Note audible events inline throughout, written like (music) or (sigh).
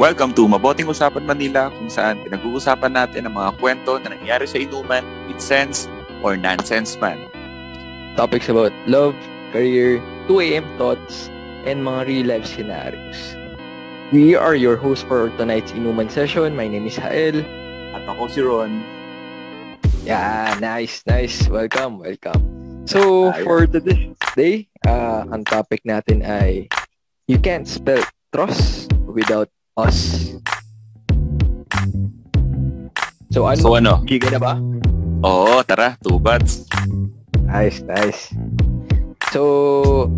Welcome to Maboting Usapan Manila kung saan pinag-uusapan natin ang mga kwento na nangyayari sa inuman with sense or nonsense man. Topics about love, career, 2am thoughts, and mga real life scenarios. We are your host for tonight's inuman session. My name is Hael. At ako si Ron. Yeah, nice, nice. Welcome, welcome. So, for today, uh, ang topic natin ay you can't spell trust without us. So ano? So ano? Giga na ba? Oo, tara, two bats. Nice, nice. So,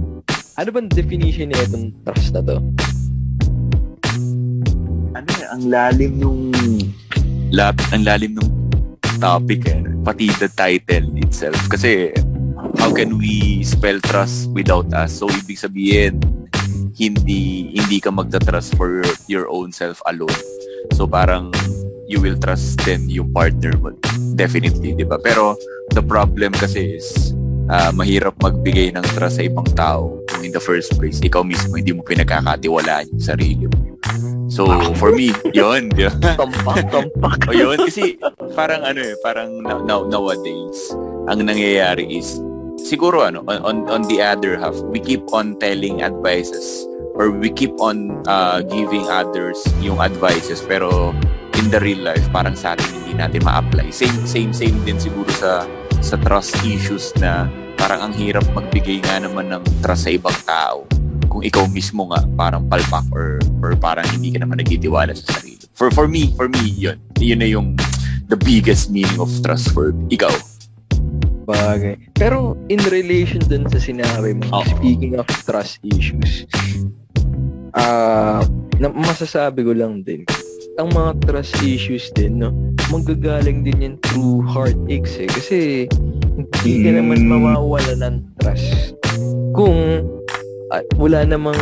ano bang definition niya itong trust na to? Ano eh, ang lalim nung lap, ang lalim nung topic eh. Pati the title itself. Kasi, how can we spell trust without us? So, ibig sabihin, hindi hindi ka magta-trust for your own self alone. So parang you will trust then yung partner mo. Definitely, 'di ba? Pero the problem kasi is uh, mahirap magbigay ng trust sa ibang tao in the first place ikaw mismo hindi mo pinagkakatiwalaan yung sarili mo. So, for me, yun. (laughs) Tumpak, tumpak. o yun, kasi parang ano eh, parang now, nowadays, ang nangyayari is siguro ano on on the other half we keep on telling advices or we keep on uh, giving others yung advices pero in the real life parang sa atin hindi natin ma-apply. Same same same din siguro sa sa trust issues na parang ang hirap magbigay nga naman ng trust sa ibang tao kung ikaw mismo nga parang palpak or or parang hindi ka naman nagtitiwala sa sarili. For for me for me yun. Yun na yung the biggest meaning of trust for ikaw Bagay. Pero in relation dun sa sinabi mo, oh. speaking of trust issues, ah uh, masasabi ko lang din, ang mga trust issues din, no, manggagaling din yan through heartaches eh. Kasi hindi ka naman hmm. mawawala ng trust kung uh, wala namang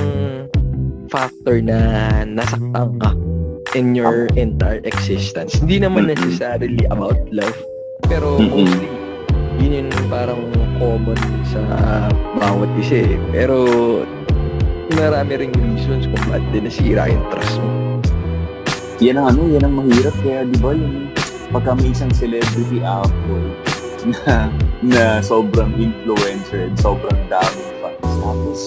factor na nasaktan ka in your entire existence. Hindi naman necessarily about love, pero mostly yun yung parang common sa bawat isa eh. Pero marami ring reasons kung ba't din nasira yung trust mo. Yan ang ano, yan ang mahirap. Kaya di ba yung pagka may isang celebrity actor na, na sobrang influencer and sobrang daming fans. Tapos,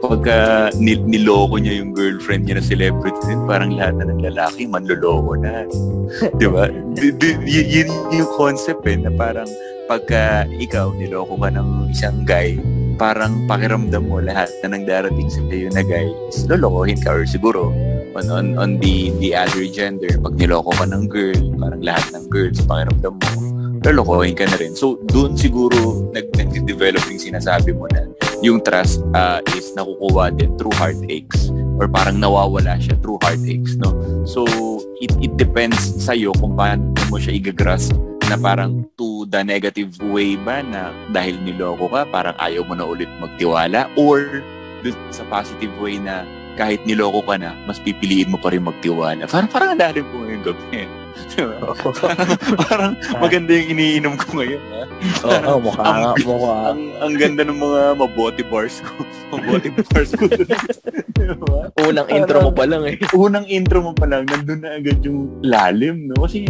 pagka nil- niloko niya yung girlfriend niya na celebrity din, parang lahat na ng lalaki manloloko na. (laughs) di ba? D- y- yun yung concept eh, na parang pagka ikaw niloko ka ng isang guy, parang pakiramdam mo lahat na nang darating sa iyo na guy is lolokohin ka or siguro on, on, on the, the other gender, pag niloko ka ng girl, parang lahat ng girls, pakiramdam mo, lolokohin ka na rin. So, doon siguro nag, nag-develop yung sinasabi mo na yung trust uh, is nakukuha din through heartaches or parang nawawala siya through heartaches, no? So, it, it depends sa'yo kung paano mo siya igagrasp na parang to the negative way ba na dahil niloko ka, parang ayaw mo na ulit magtiwala or dun sa positive way na kahit niloko ka na, mas pipiliin mo pa rin magtiwala. Parang, parang ang lalim ko ngayong gabi. parang, (laughs) (laughs) parang maganda yung iniinom ko ngayon. Oo, oh, oh, mukha ang, nga, mukha. Ang, ang ganda ng mga mabote bars ko. (laughs) mabote bars ko. diba? Unang intro mo pa lang eh. Unang intro mo pa lang, nandun na agad yung lalim, no? Kasi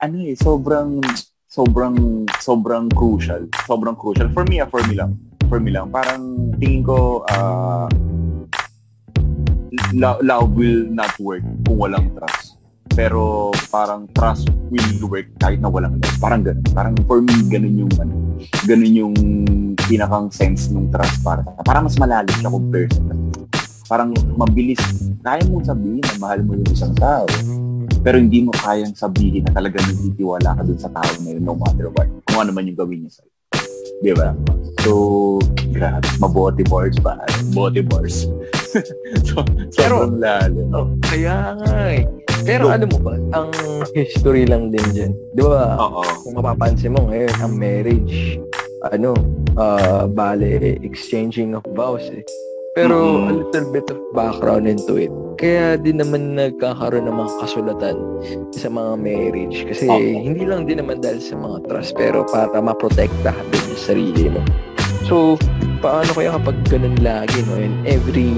ano eh, sobrang, sobrang, sobrang crucial. Sobrang crucial. For me, ah, for me lang. For me lang. Parang tingin ko, uh, love will not work kung walang trust. Pero parang trust will work kahit na walang love. Parang ganun. Parang for me, ganun yung, ano, ganun yung pinakang sense ng trust para sa Parang mas malalim siya compare sa Parang mabilis. Kaya mong sabihin na mahal mo yung isang tao pero hindi mo kayang sabihin na talaga nagtitiwala ka dun sa tao na yun no matter what. Kung ano man yung gawin niya sa'yo. Di ba? So, grabe. Mabote bars ba? Bote bars. (laughs) so, Pero, lalim. Oh, kaya nga eh. Pero ano mo ba, ang history lang din dyan. Di ba? Oo. Kung mapapansin mo ngayon, ang marriage, ano, uh, bale, exchanging of vows eh. Pero mm-hmm. a little bit of background into it. Kaya din naman nagkakaroon ng mga kasulatan sa mga marriage. Kasi okay. hindi lang din naman dahil sa mga trust, pero para maprotektahan din yung sarili mo. So, paano kaya kapag ganun lagi, no? And every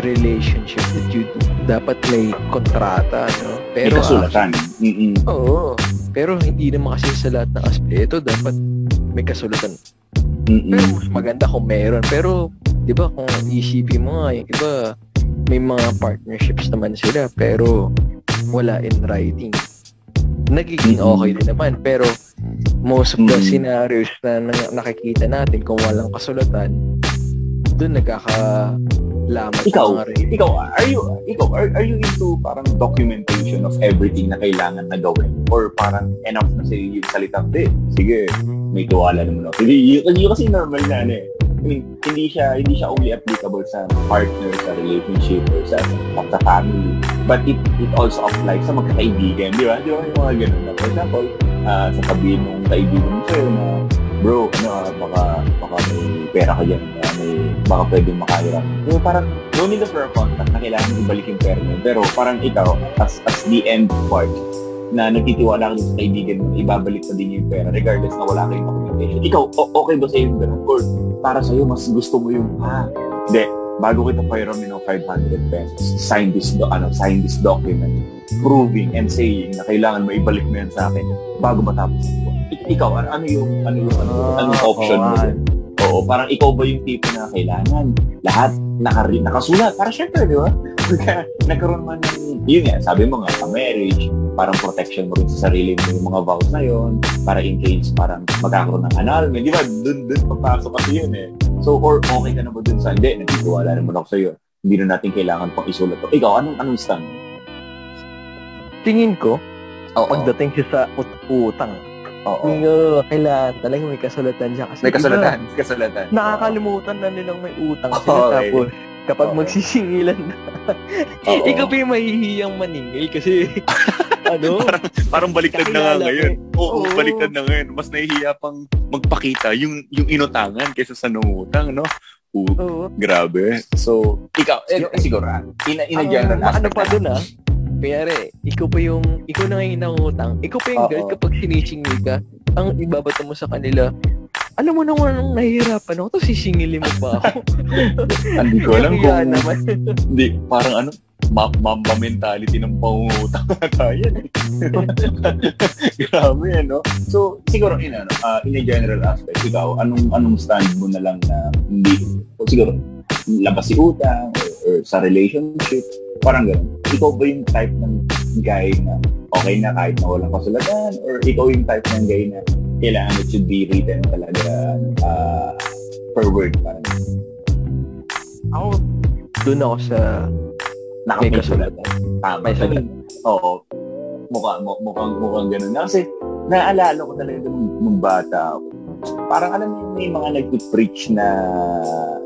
relationship that you do, dapat may kontrata, no? Pero, may kasulatan. Uh, Oo. Pero hindi naman kasi sa lahat ng aspeto, dapat may kasulatan. Mm-mm. Pero mas maganda kung meron. Pero, di ba, kung isipin mo nga, yung iba, may mga partnerships naman sila, pero wala in writing. Nagiging okay din naman. Pero, most of the mm-hmm. scenarios na nakikita natin kung walang kasulatan, doon nagkaka lamat ikaw, ikaw, are you, ikaw, are, are you into parang documentation of everything na kailangan na gawin? Or parang enough na sa yung salitang, di, sige, may tuwala naman ako. Hindi, yun, yun kasi normal na ano eh. I mean, hindi siya hindi siya only applicable sa partner, sa relationship, or sa, sa family. But it it also applies sa magkakaibigan, di ba? Di ba? Yung mga ganun na. For example, uh, sasabihin ng kaibigan mo sa'yo na, bro, ano, uh, baka, baka may pera ka dyan, uh, may, baka pwedeng makahiram. So, parang, no need for a contact na kailangan ibalik yung pera mo. Pero parang ikaw, as, as the end part, na nagtitiwala ka sa kaibigan mo, ibabalik pa din yung pera regardless na wala kayong documentation. Ikaw, o- okay ba sa'yo yung ganun? Or para sa'yo, mas gusto mo yung, ah, hindi, bago kita pahiramin ng 500 pesos, sign this, do, ano, sign this document proving and saying na kailangan mo ibalik mo yan sa akin bago matapos ang buwan. Ikaw, ano, ano yung, ano yung, ano, anong option oh, mo din? Oo, parang ikaw ba yung tipo na kailangan lahat nakari, nakasulat? Para syempre, di ba? Nagkaroon man ng, yun nga, sabi mo nga, marriage, parang protection mo rin sa sarili mo yung mga vows na yun, para in case parang magkakaroon ng annulment. Di ba? Dun, dun papasok kasi yun eh. So, or okay ka na ba dun sa, hindi, nagtitiwala naman ako sa'yo. Hindi na natin kailangan pang isulat. Ikaw, anong, anong stand? Tingin ko, oh, pagdating siya sa ut- utang, Oo. Yung, kailangan talaga may kasulatan siya. Kasi may kasulatan. Iba, kasulatan. Nakakalimutan na nilang may utang sila. Okay. Tapos, kapag okay. magsisingilan na, ikaw pa yung mahihiyang maningil kasi, (laughs) ano? parang, parang baliktad na nga ngayon. Oo, Oo, baliktad na ngayon. Mas nahihiya pang magpakita yung, yung inutangan kaysa sa nangutang, no? Uh, Oo. Grabe. So, ikaw, eh, siguro, in, in a general uh, aspect. Ano pa dun, ah? Kayari, ikaw pa yung, ikaw na ngayon nangutang, ikaw pa yung girl kapag sinisingil ka, ang ibabato mo sa kanila, alam mo naman nung nahihirapan ako, tapos sisingilin mo pa ako. (laughs) Hindi ko alam kung, naman. hindi, parang ano, ma- mamba mentality ng pangungutang na tayo. (laughs) Grabe, no? So, siguro, in, ano, uh, in a general aspect, ikaw, anong anong stand mo na lang na hindi, o siguro, labas si utang, or, or sa relationship, parang gano'n ikaw ba yung type ng guy na okay na kahit na walang kasulatan? Or ikaw yung type ng guy na kailangan it should be written talaga uh, per word? Parang. Ako, doon ako sa may kasulatan. Tama. May kasulatan. Oo. Mukha, mukhang, mukhang ganun. Kasi naalala ko talaga nung, nung bata ako parang alam mo may mga nag-preach na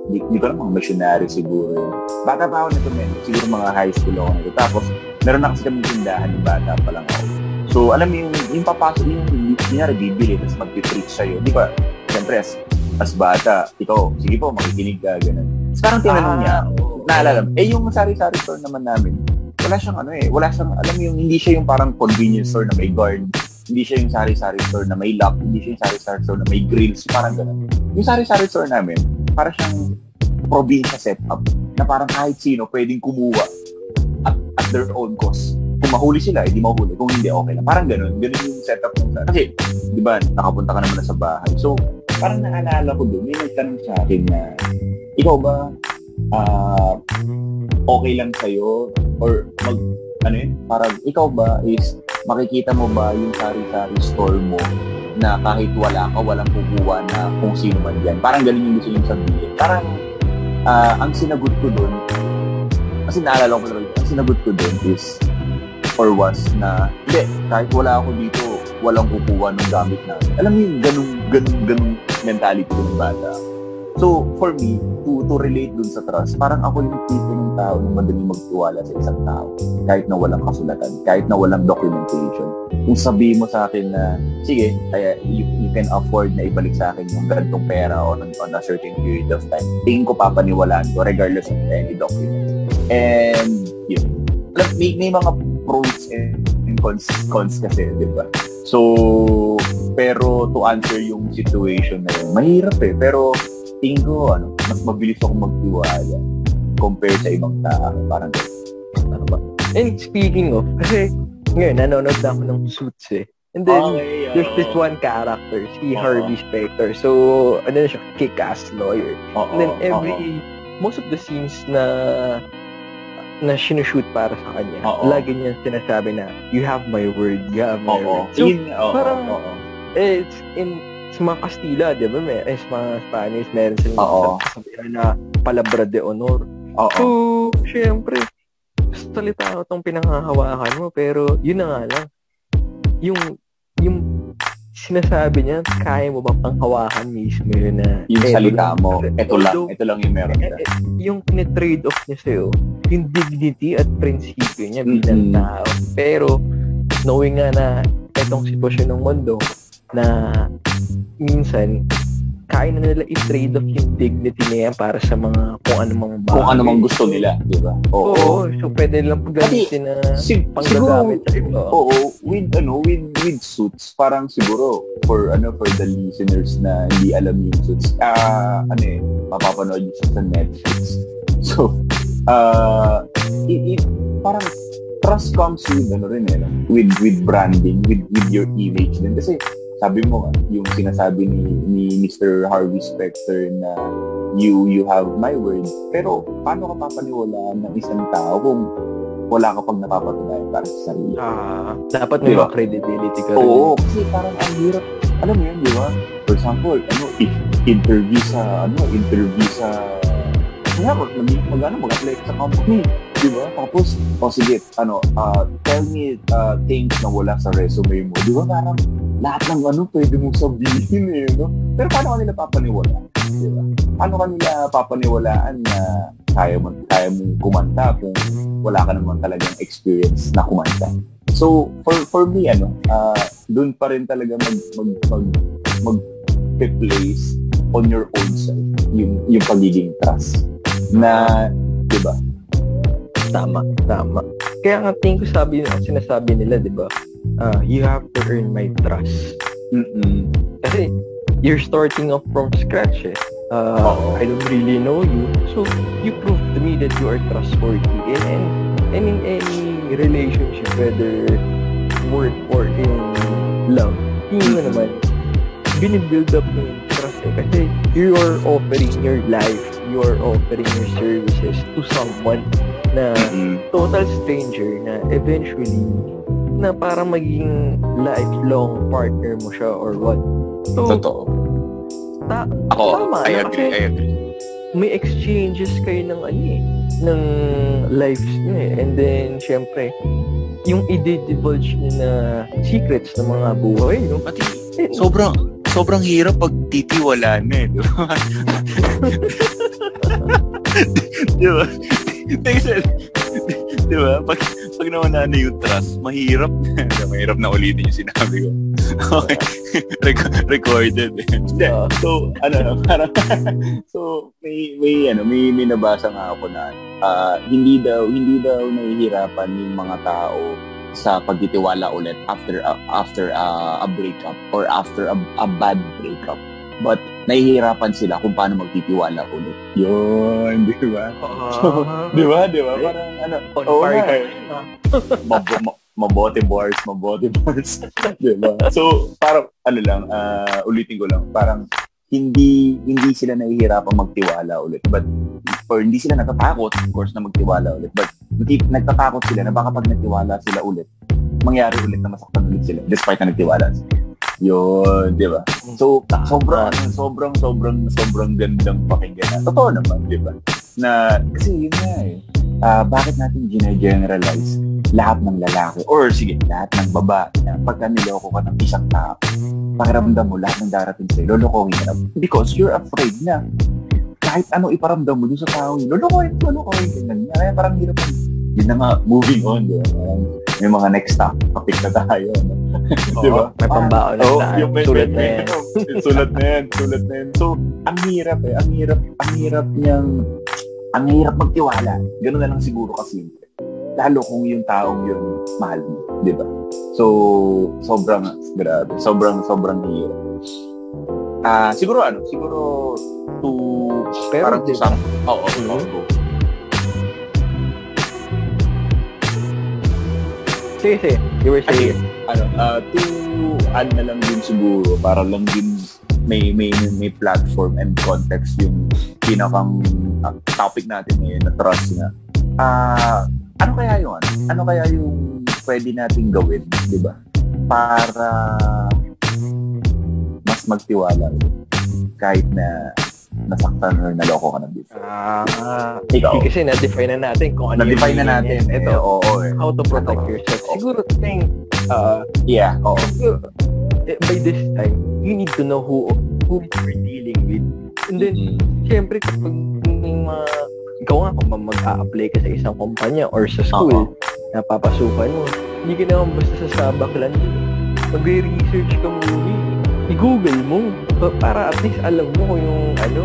di, di ko mga missionary siguro. Bata pa ako nito men, siguro mga high school ako nito. Tapos meron na kasi kami tindahan ng bata pa lang ako. So alam mo yung, yung papasok yung kunyari bibili tapos mag-preach sa'yo. Di ba? Siyempre as, as bata, ikaw, sige po, makikinig ka, ganun. Tapos parang tinanong ah, niya, naalala, eh yung sari-sari store naman namin, wala siyang ano eh, wala siyang, alam mo yung, hindi siya yung parang convenience store na may guard hindi siya yung sari-sari store na may lock, hindi siya yung sari-sari store na may grills, parang gano'n. Yung sari-sari store namin, para siyang probinsya setup na parang kahit sino pwedeng kumuha at, at their own cost. Kung mahuli sila, hindi mahuli. Kung hindi, okay lang. Parang gano'n. Gano'n yung setup ng Kasi, di ba, nakapunta ka naman na sa bahay. So, parang naalala ko doon, may nagtanong sa akin na, ikaw ba, uh, okay lang sa'yo or mag, ano yun, parang ikaw ba is makikita mo ba yung sari-sari store mo na kahit wala ka, walang kukuha na kung sino man yan. Parang galing yung gusto yung sabihin. Parang uh, ang sinagot ko doon, kasi naalala ko talaga, ang sinagot ko doon is, or was na, hindi, kahit wala ako dito, walang kukuha ng gamit namin. Alam mo yung ganung, ganung, ganung mentality ng bata. So, for me, to, to relate dun sa trust, parang ako yung tipo ng tao na madaling magtiwala sa isang tao. Kahit na walang kasulatan, kahit na walang documentation. Kung sabihin mo sa akin na, sige, kaya you, you can afford na ibalik sa akin yung ganitong pera on, on a certain period of time, tingin ko papaniwalaan ko regardless of any document. And, yun. May, may mga pros and, and cons, cons kasi, di ba? So, pero to answer yung situation na yun, mahirap eh. Pero tingin ko, ano, mas mabilis ako magtiwala compare sa ibang tao. Parang Tama. And speaking of, kasi ngayon, nanonood na ako ng Suits eh. And then, Okay, there's this one character, si Oo. Harvey Specter. So, ano na siya, kick-ass lawyer. Oo, And then every, most of the scenes na na sinushoot para sa kanya, Oo. lagi niya sinasabi na, you have my word, you have my Oo. word. So, Yun, oo, parang- eh, it's in sa mga Kastila, di ba? May, eh, sa mga Spanish, meron silang Oo. sabihan na palabra de honor. Oo. So, syempre, salita ko tong pinanghahawakan mo, pero yun na nga lang. Yung, yung sinasabi niya, kaya mo ba pang hawakan mismo yun na yung eh, salita mo, ito lang, although, ito lang yung meron eh, ka. eh, yung trade off niya sa'yo, yung dignity at prinsipyo niya bilang Mm-mm. tao. Pero, knowing nga na itong sitwasyon ng mundo, na minsan, kaya na nila i-trade off yung dignity niya para sa mga kung ano mang bagay. Kung ano mang gusto nila, di ba? Oo. Oo, so pwede lang paggamitin na Si- panggagamit sa iba. Oo, with ano, with with suits, parang siguro for ano for the listeners na hindi alam yung suits, ah ano eh, mapapanood yun siya sa Netflix. (laughs) So, uh, it, it, parang trust comes with ano rin eh, with with branding, with with your image din kasi sabi mo yung sinasabi ni ni Mr. Harvey Specter na you you have my word. Pero paano ka papaniwalaan ng isang tao kung wala ka pang napapatunayan para sa sarili? Ah, dapat may Diba? credibility ka rin. Oo, kasi parang ang hirap. Alam mo yun, di ba? For example, ano, if interview sa, ano, interview sa, kaya mag, mag, mag, ano, mag-apply ka sa company, di ba? Tapos, o sige, ano, uh, tell me uh, things na wala sa resume mo. Di ba? Parang lahat ng ano pwede mong sabihin eh, no? Pero paano ka nila papaniwalaan? Di ba? Paano ka papaniwalaan na kaya mo, kaya mong kumanta kung wala ka naman talagang experience na kumanta? So, for for me, ano, uh, doon pa rin talaga mag, mag, mag, mag place on your own self yung, yung pagiging trust. Na, di ba? Tama, tama. Kaya nga tingin ko sabi, sinasabi nila, di ba? Ah, you have to earn my trust. Mm-mm. Kasi, you're starting off from scratch eh. Uh. I don't really know you. So, you prove to me that you are trustworthy. And, and, and in any relationship, whether work or in love, hindi mo naman, binibuild up yung trust eh. Kasi you are offering your life, you are offering your services to someone na Mm-mm. total stranger na eventually na parang maging lifelong partner mo siya or what. So, Totoo. ta- Ako, Tama, I agree, Kasi- I agree. may exchanges kayo ng ano eh, ng lives niyo eh. And then, syempre, yung i-divulge niyo na secrets ng mga buhay, no? Pati, Eh, sobrang, sobrang hirap pag titiwala na eh, (laughs) di ba? Kasi, di ba? Pag, pag nawala na yung trust, mahirap (laughs) na. mahirap na ulitin yung sinabi ko. Okay. (laughs) Rec- recorded. Hindi. Ah. so, ano, parang, (laughs) so, may, may, ano, may, may nabasa nga ako na, ah, hindi daw, hindi daw nahihirapan yung mga tao sa pagtitiwala ulit after a, after a, a breakup or after a, a bad breakup. But nahihirapan sila kung paano magtitiwala ulit. Yun, di ba? ah, (laughs) Di ba? Di ba? Parang ano, on oo fire ka eh. (laughs) Mab- ma- mabote bars, mabote bars. (laughs) di ba? So, parang, ano lang, ah, ulitin ko lang, parang hindi hindi sila nahihirapan magtiwala ulit. But, or hindi sila natatakot, of course, na magtiwala ulit. But, nagtatakot sila na baka pag nagtiwala sila ulit, mangyari ulit na masaktan ulit sila despite na nagtiwala sila. Yun, di ba? So, sobrang, sobrang, sobrang, sobrang gandang pakinggan. Totoo naman, di ba? Na, kasi yun nga eh. Ah, bakit natin gine-generalize lahat ng lalaki or sige, lahat ng babae na pagka niloko ka ng isang tao, pakiramdam mo lahat ng darating sa'yo, lolokohin ka na. Because you're afraid na kahit ano iparamdam mo dun sa tao lolokohin, lolokohin ka na. Kaya parang hirap yun na nga, moving on, di ba? Parang may mga next topic na tayo. No? (laughs) di ba? may pambaon na Oo, tayo. yung may, Sulat may- na yan. sulat na yan, sulat na yan. So, ang hirap eh, ang hirap, ang hirap niyang, ang hirap magtiwala. Ganun na lang siguro kasi. Lalo kung yung taong yun, mahal mo, di ba? So, sobrang, grabe, sobrang, sobrang hirap. Ah, siguro ano, siguro to Pero, parang to some, oo, oo, Mhm. oo. Sige, sige. You were saying. ano, uh, to add na lang din siguro, para lang din may may may platform and context yung pinakang uh, topic natin ngayon na trust na. Ah, uh, ano kaya yun? Ano kaya yung pwede nating gawin, di ba? Para mas magtiwala kahit na nasaktan or naloko ka na before. Ah, ikaw. Kasi na-define na natin kung ano na-define na natin. Ito, eh, oo, eh. how to protect Ito, yourself. Siguro, thing, uh, yeah, oo. Siguro, eh, by this time, you need to know who who you're dealing with. And then, mm-hmm. syempre, kapag mga, ikaw nga, kung mag-a-apply ka sa isang kumpanya or sa school, uh-huh. na papasukan mo, hindi ka naman basta sa sabak lang Magre-research ka muna i-google mo para at least alam mo kung yung ano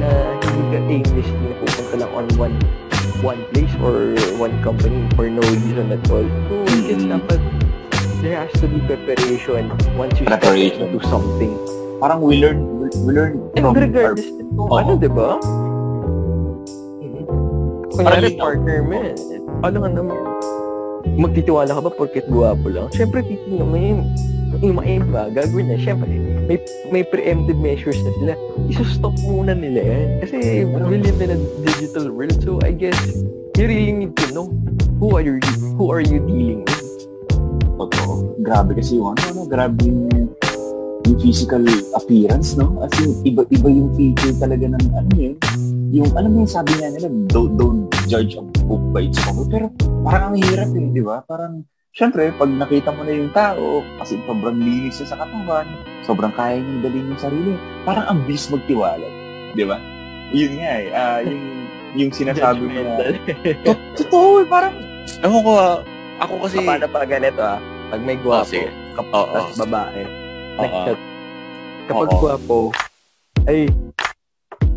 na hindi ka aimlessly na pupunta lang on one one place or one company for no reason at all. So, mm-hmm. I guess dapat there has to be preparation once you preparation. step into something. Parang we learn we learn And from regardless our... kung oh. ano, di ba? Mm-hmm. Kunyari, partner mo. Ano nga naman, magtitiwala ka ba porket guwapo lang? Siyempre, titignan mo yun yung mga iba, gagawin niya, syempre, may, may preemptive measures na sila. Iso-stop muna nila yan. Kasi we live in a digital world. So, I guess, you really need to know who are you, who are you dealing with. Totoo. Grabe kasi yung ano, ano grabe yung, yung physical appearance, no? As in, iba-iba yung feature talaga ng ano yun. Yung, alam mo yung sabi niya nila, don't, don't judge a book by its cover. Pero parang ang hirap eh, di ba? Parang Siyempre, pag nakita mo na yung tao, kasi sobrang linis siya sa katawan, sobrang kaya niyang dalhin yung sarili, parang ang bilis magtiwala. Di ba? Yun nga eh. Uh, yung, yung sinasabi mo na... Totoo eh, parang... Ako ko, uh, ako kasi... Paano pa ganito ah? Pag may gwapo, oh, kapag oh, oh. babae, oh, oh. kapag oh, gwapo, ay,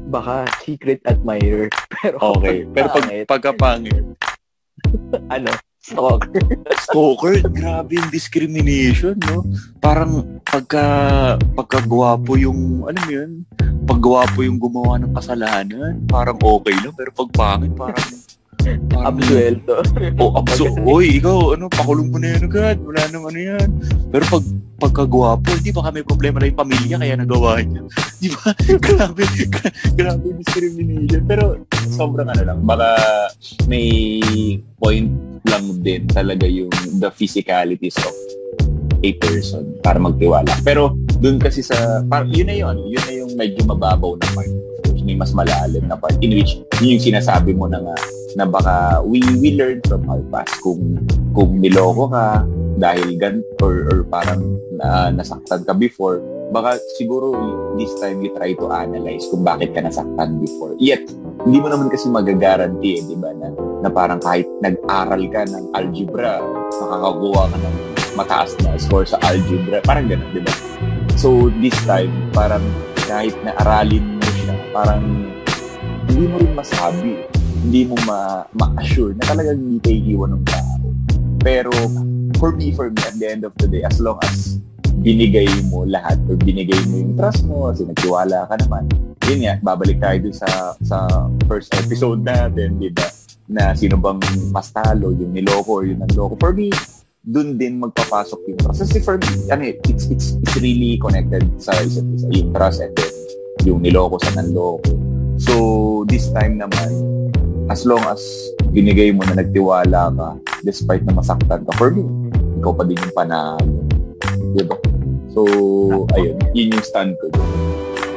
baka secret admirer. (laughs) Pero okay. Pero pag, pagkapangit, (laughs) ano, Stalker. Stalker? Grabe yung discrimination, no? Parang pagka, pagka gwapo yung, ano mo yun? Pag gwapo yung gumawa ng kasalanan, parang okay lang. Pero pag pangit, parang Absuelto. o, oh, abso. Oy, ikaw, ano, pakulong mo na yan agad. Wala nang ano yan. Pero pag pagkagwapo, hindi baka may problema na yung pamilya kaya nagawa niya. (laughs) Di ba? (laughs) grabe, grabe discrimination. Pero sobrang ano lang, baka may point lang din talaga yung the physicalities of a person para magtiwala. Pero dun kasi sa, par, yun na yun, yun na yung medyo mababaw na part may mas malalim na part in which yun yung sinasabi mo na nga na baka we we learn from our past. Kung kung niloko ka dahil gan or, or parang uh, nasaktan ka before baka siguro this time you try to analyze kung bakit ka nasaktan before. Yet hindi mo naman kasi magagaranti eh, di ba na, na parang kahit nag-aral ka ng algebra makakakuha ka ng mataas na score sa algebra. Parang ganun di ba? So this time parang kahit na aralin parang hindi mo rin masabi, hindi mo ma- ma-assure na talagang hindi tayo iwan ng tao. Pero for me, for me, at the end of the day, as long as binigay mo lahat or binigay mo yung trust mo kasi nagtiwala ka naman, yun nga, babalik tayo dun sa, sa first episode natin, di ba? Na sino bang mas talo, yung niloko or yung nanloko. For me, dun din magpapasok yung trust. Kasi for me, ano, it's, it's, it's really connected sa isa't isa, yung trust and then yung niloko sa nanloko. So, this time naman, as long as binigay mo na nagtiwala ka, despite na masaktan ka, for me, ikaw pa din yung panalo. Diba? So, ayun, yun yung stand ko.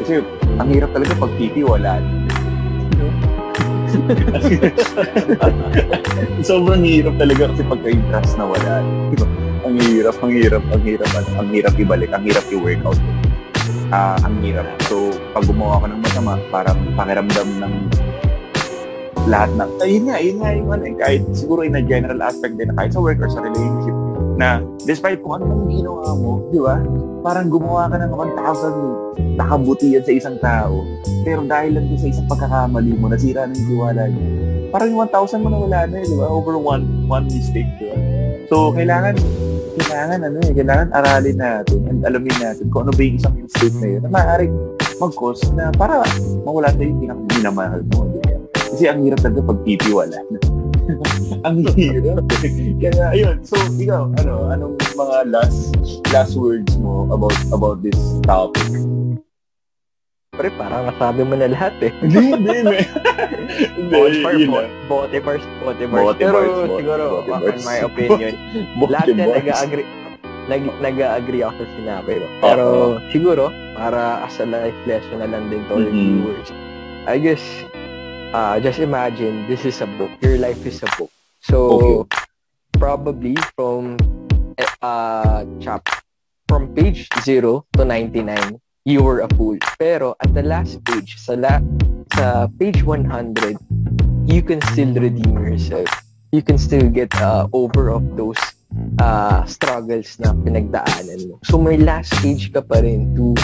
Kasi, ang hirap talaga pag titiwalaan. (laughs) Sobrang hirap talaga kasi pagka yung trust na wala. Diba? Ang hirap, ang hirap, ang hirap, ang, ang hirap ibalik, ang hirap i-workout uh, ang hirap. So, pag gumawa ka ng masama, parang pakiramdam ng lahat ng, ayun nga, ayun nga, yung ano, eh, kahit siguro in a general aspect din, kahit sa work or sa relationship, na despite kung ano man ginawa mo, di ba? Parang gumawa ka ng 1,000 nakabutihan sa isang tao, pero dahil lang sa isang pagkakamali mo, nasira na yung tiwala niya. Parang yung 1,000 mo na wala na, di ba? Over one, one mistake, di ba? So, kailangan kailangan ano eh, kailangan aralin natin and alamin natin kung ano ba yung isang mistake na yun na maaaring mag-cause na para mawala sa yung pinakaminamahal mo. Di Kasi ang hirap talaga pag titiwala. (laughs) ang hirap. Kaya ayun, so ikaw, ano, anong mga last last words mo about about this topic? Pre, parang nasabi mo na lahat eh. Hindi, hindi, hindi. Both for both, both both both Pero both, siguro, both, in my opinion, lahat na nag-agree nag nag-agree ako sa sinabi mo. Pero uh-huh. siguro, para as a life lesson na lang din to mm-hmm. viewers, I guess, uh, just imagine, this is a book. Your life is a book. So, okay. probably from uh, chap from page 0 to 99, you were a fool. Pero at the last page, sa, la, sa page 100, you can still redeem yourself. You can still get uh, over of those uh, struggles na pinagdaanan mo. So may last stage ka pa rin to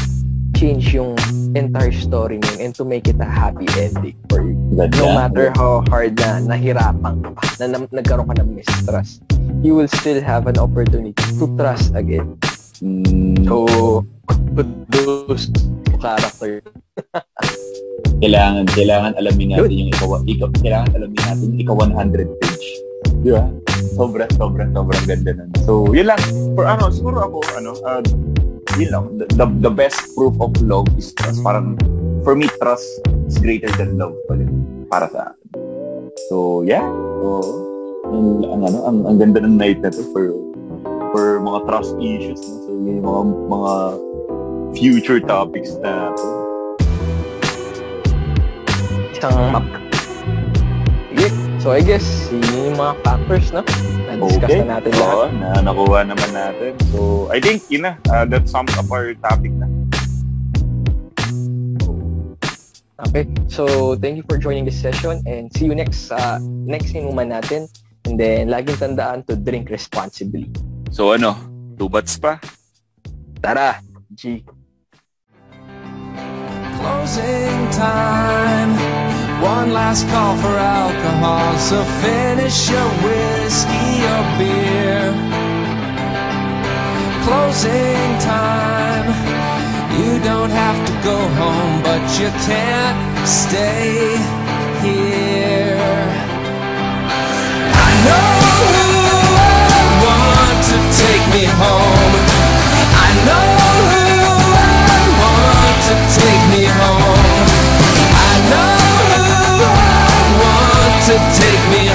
change yung entire story mo and to make it a happy ending for you. That, no matter how hard na nahirapan ka pa, na, na nagkaroon ka ng mistrust, you will still have an opportunity to trust again. Mm. So, put those character. (laughs) kailangan, kailangan alamin natin Good. yung ikaw, ikaw, kailangan alamin natin yung ikaw 100 page. Di ba? Sobrang, sobrang, sobrang ganda nun. So, yun lang. For ano, siguro ako, ano, uh, yun lang. The, the, the best proof of love is trust. Parang, for me, trust is greater than love. Para sa akin. So, yeah. So, ang, ang, ano, ang, ang ganda ng night na to for for mga trust issues. So, yung mga, mga future topics na to. Isang So I guess, yun yung mga factors, no? Na-discuss okay. na natin lahat. Oo, na nakuha naman natin. So, I think, yun na. Uh, that sums up our topic na. Okay. So, thank you for joining this session and see you next uh, next inuman natin. And then, laging tandaan to drink responsibly. So, ano? Two bats pa? Tara! G. Closing time One last call for alcohol, so finish your whiskey or beer. Closing time. You don't have to go home, but you can't stay here. I know who I want to take me home. to take me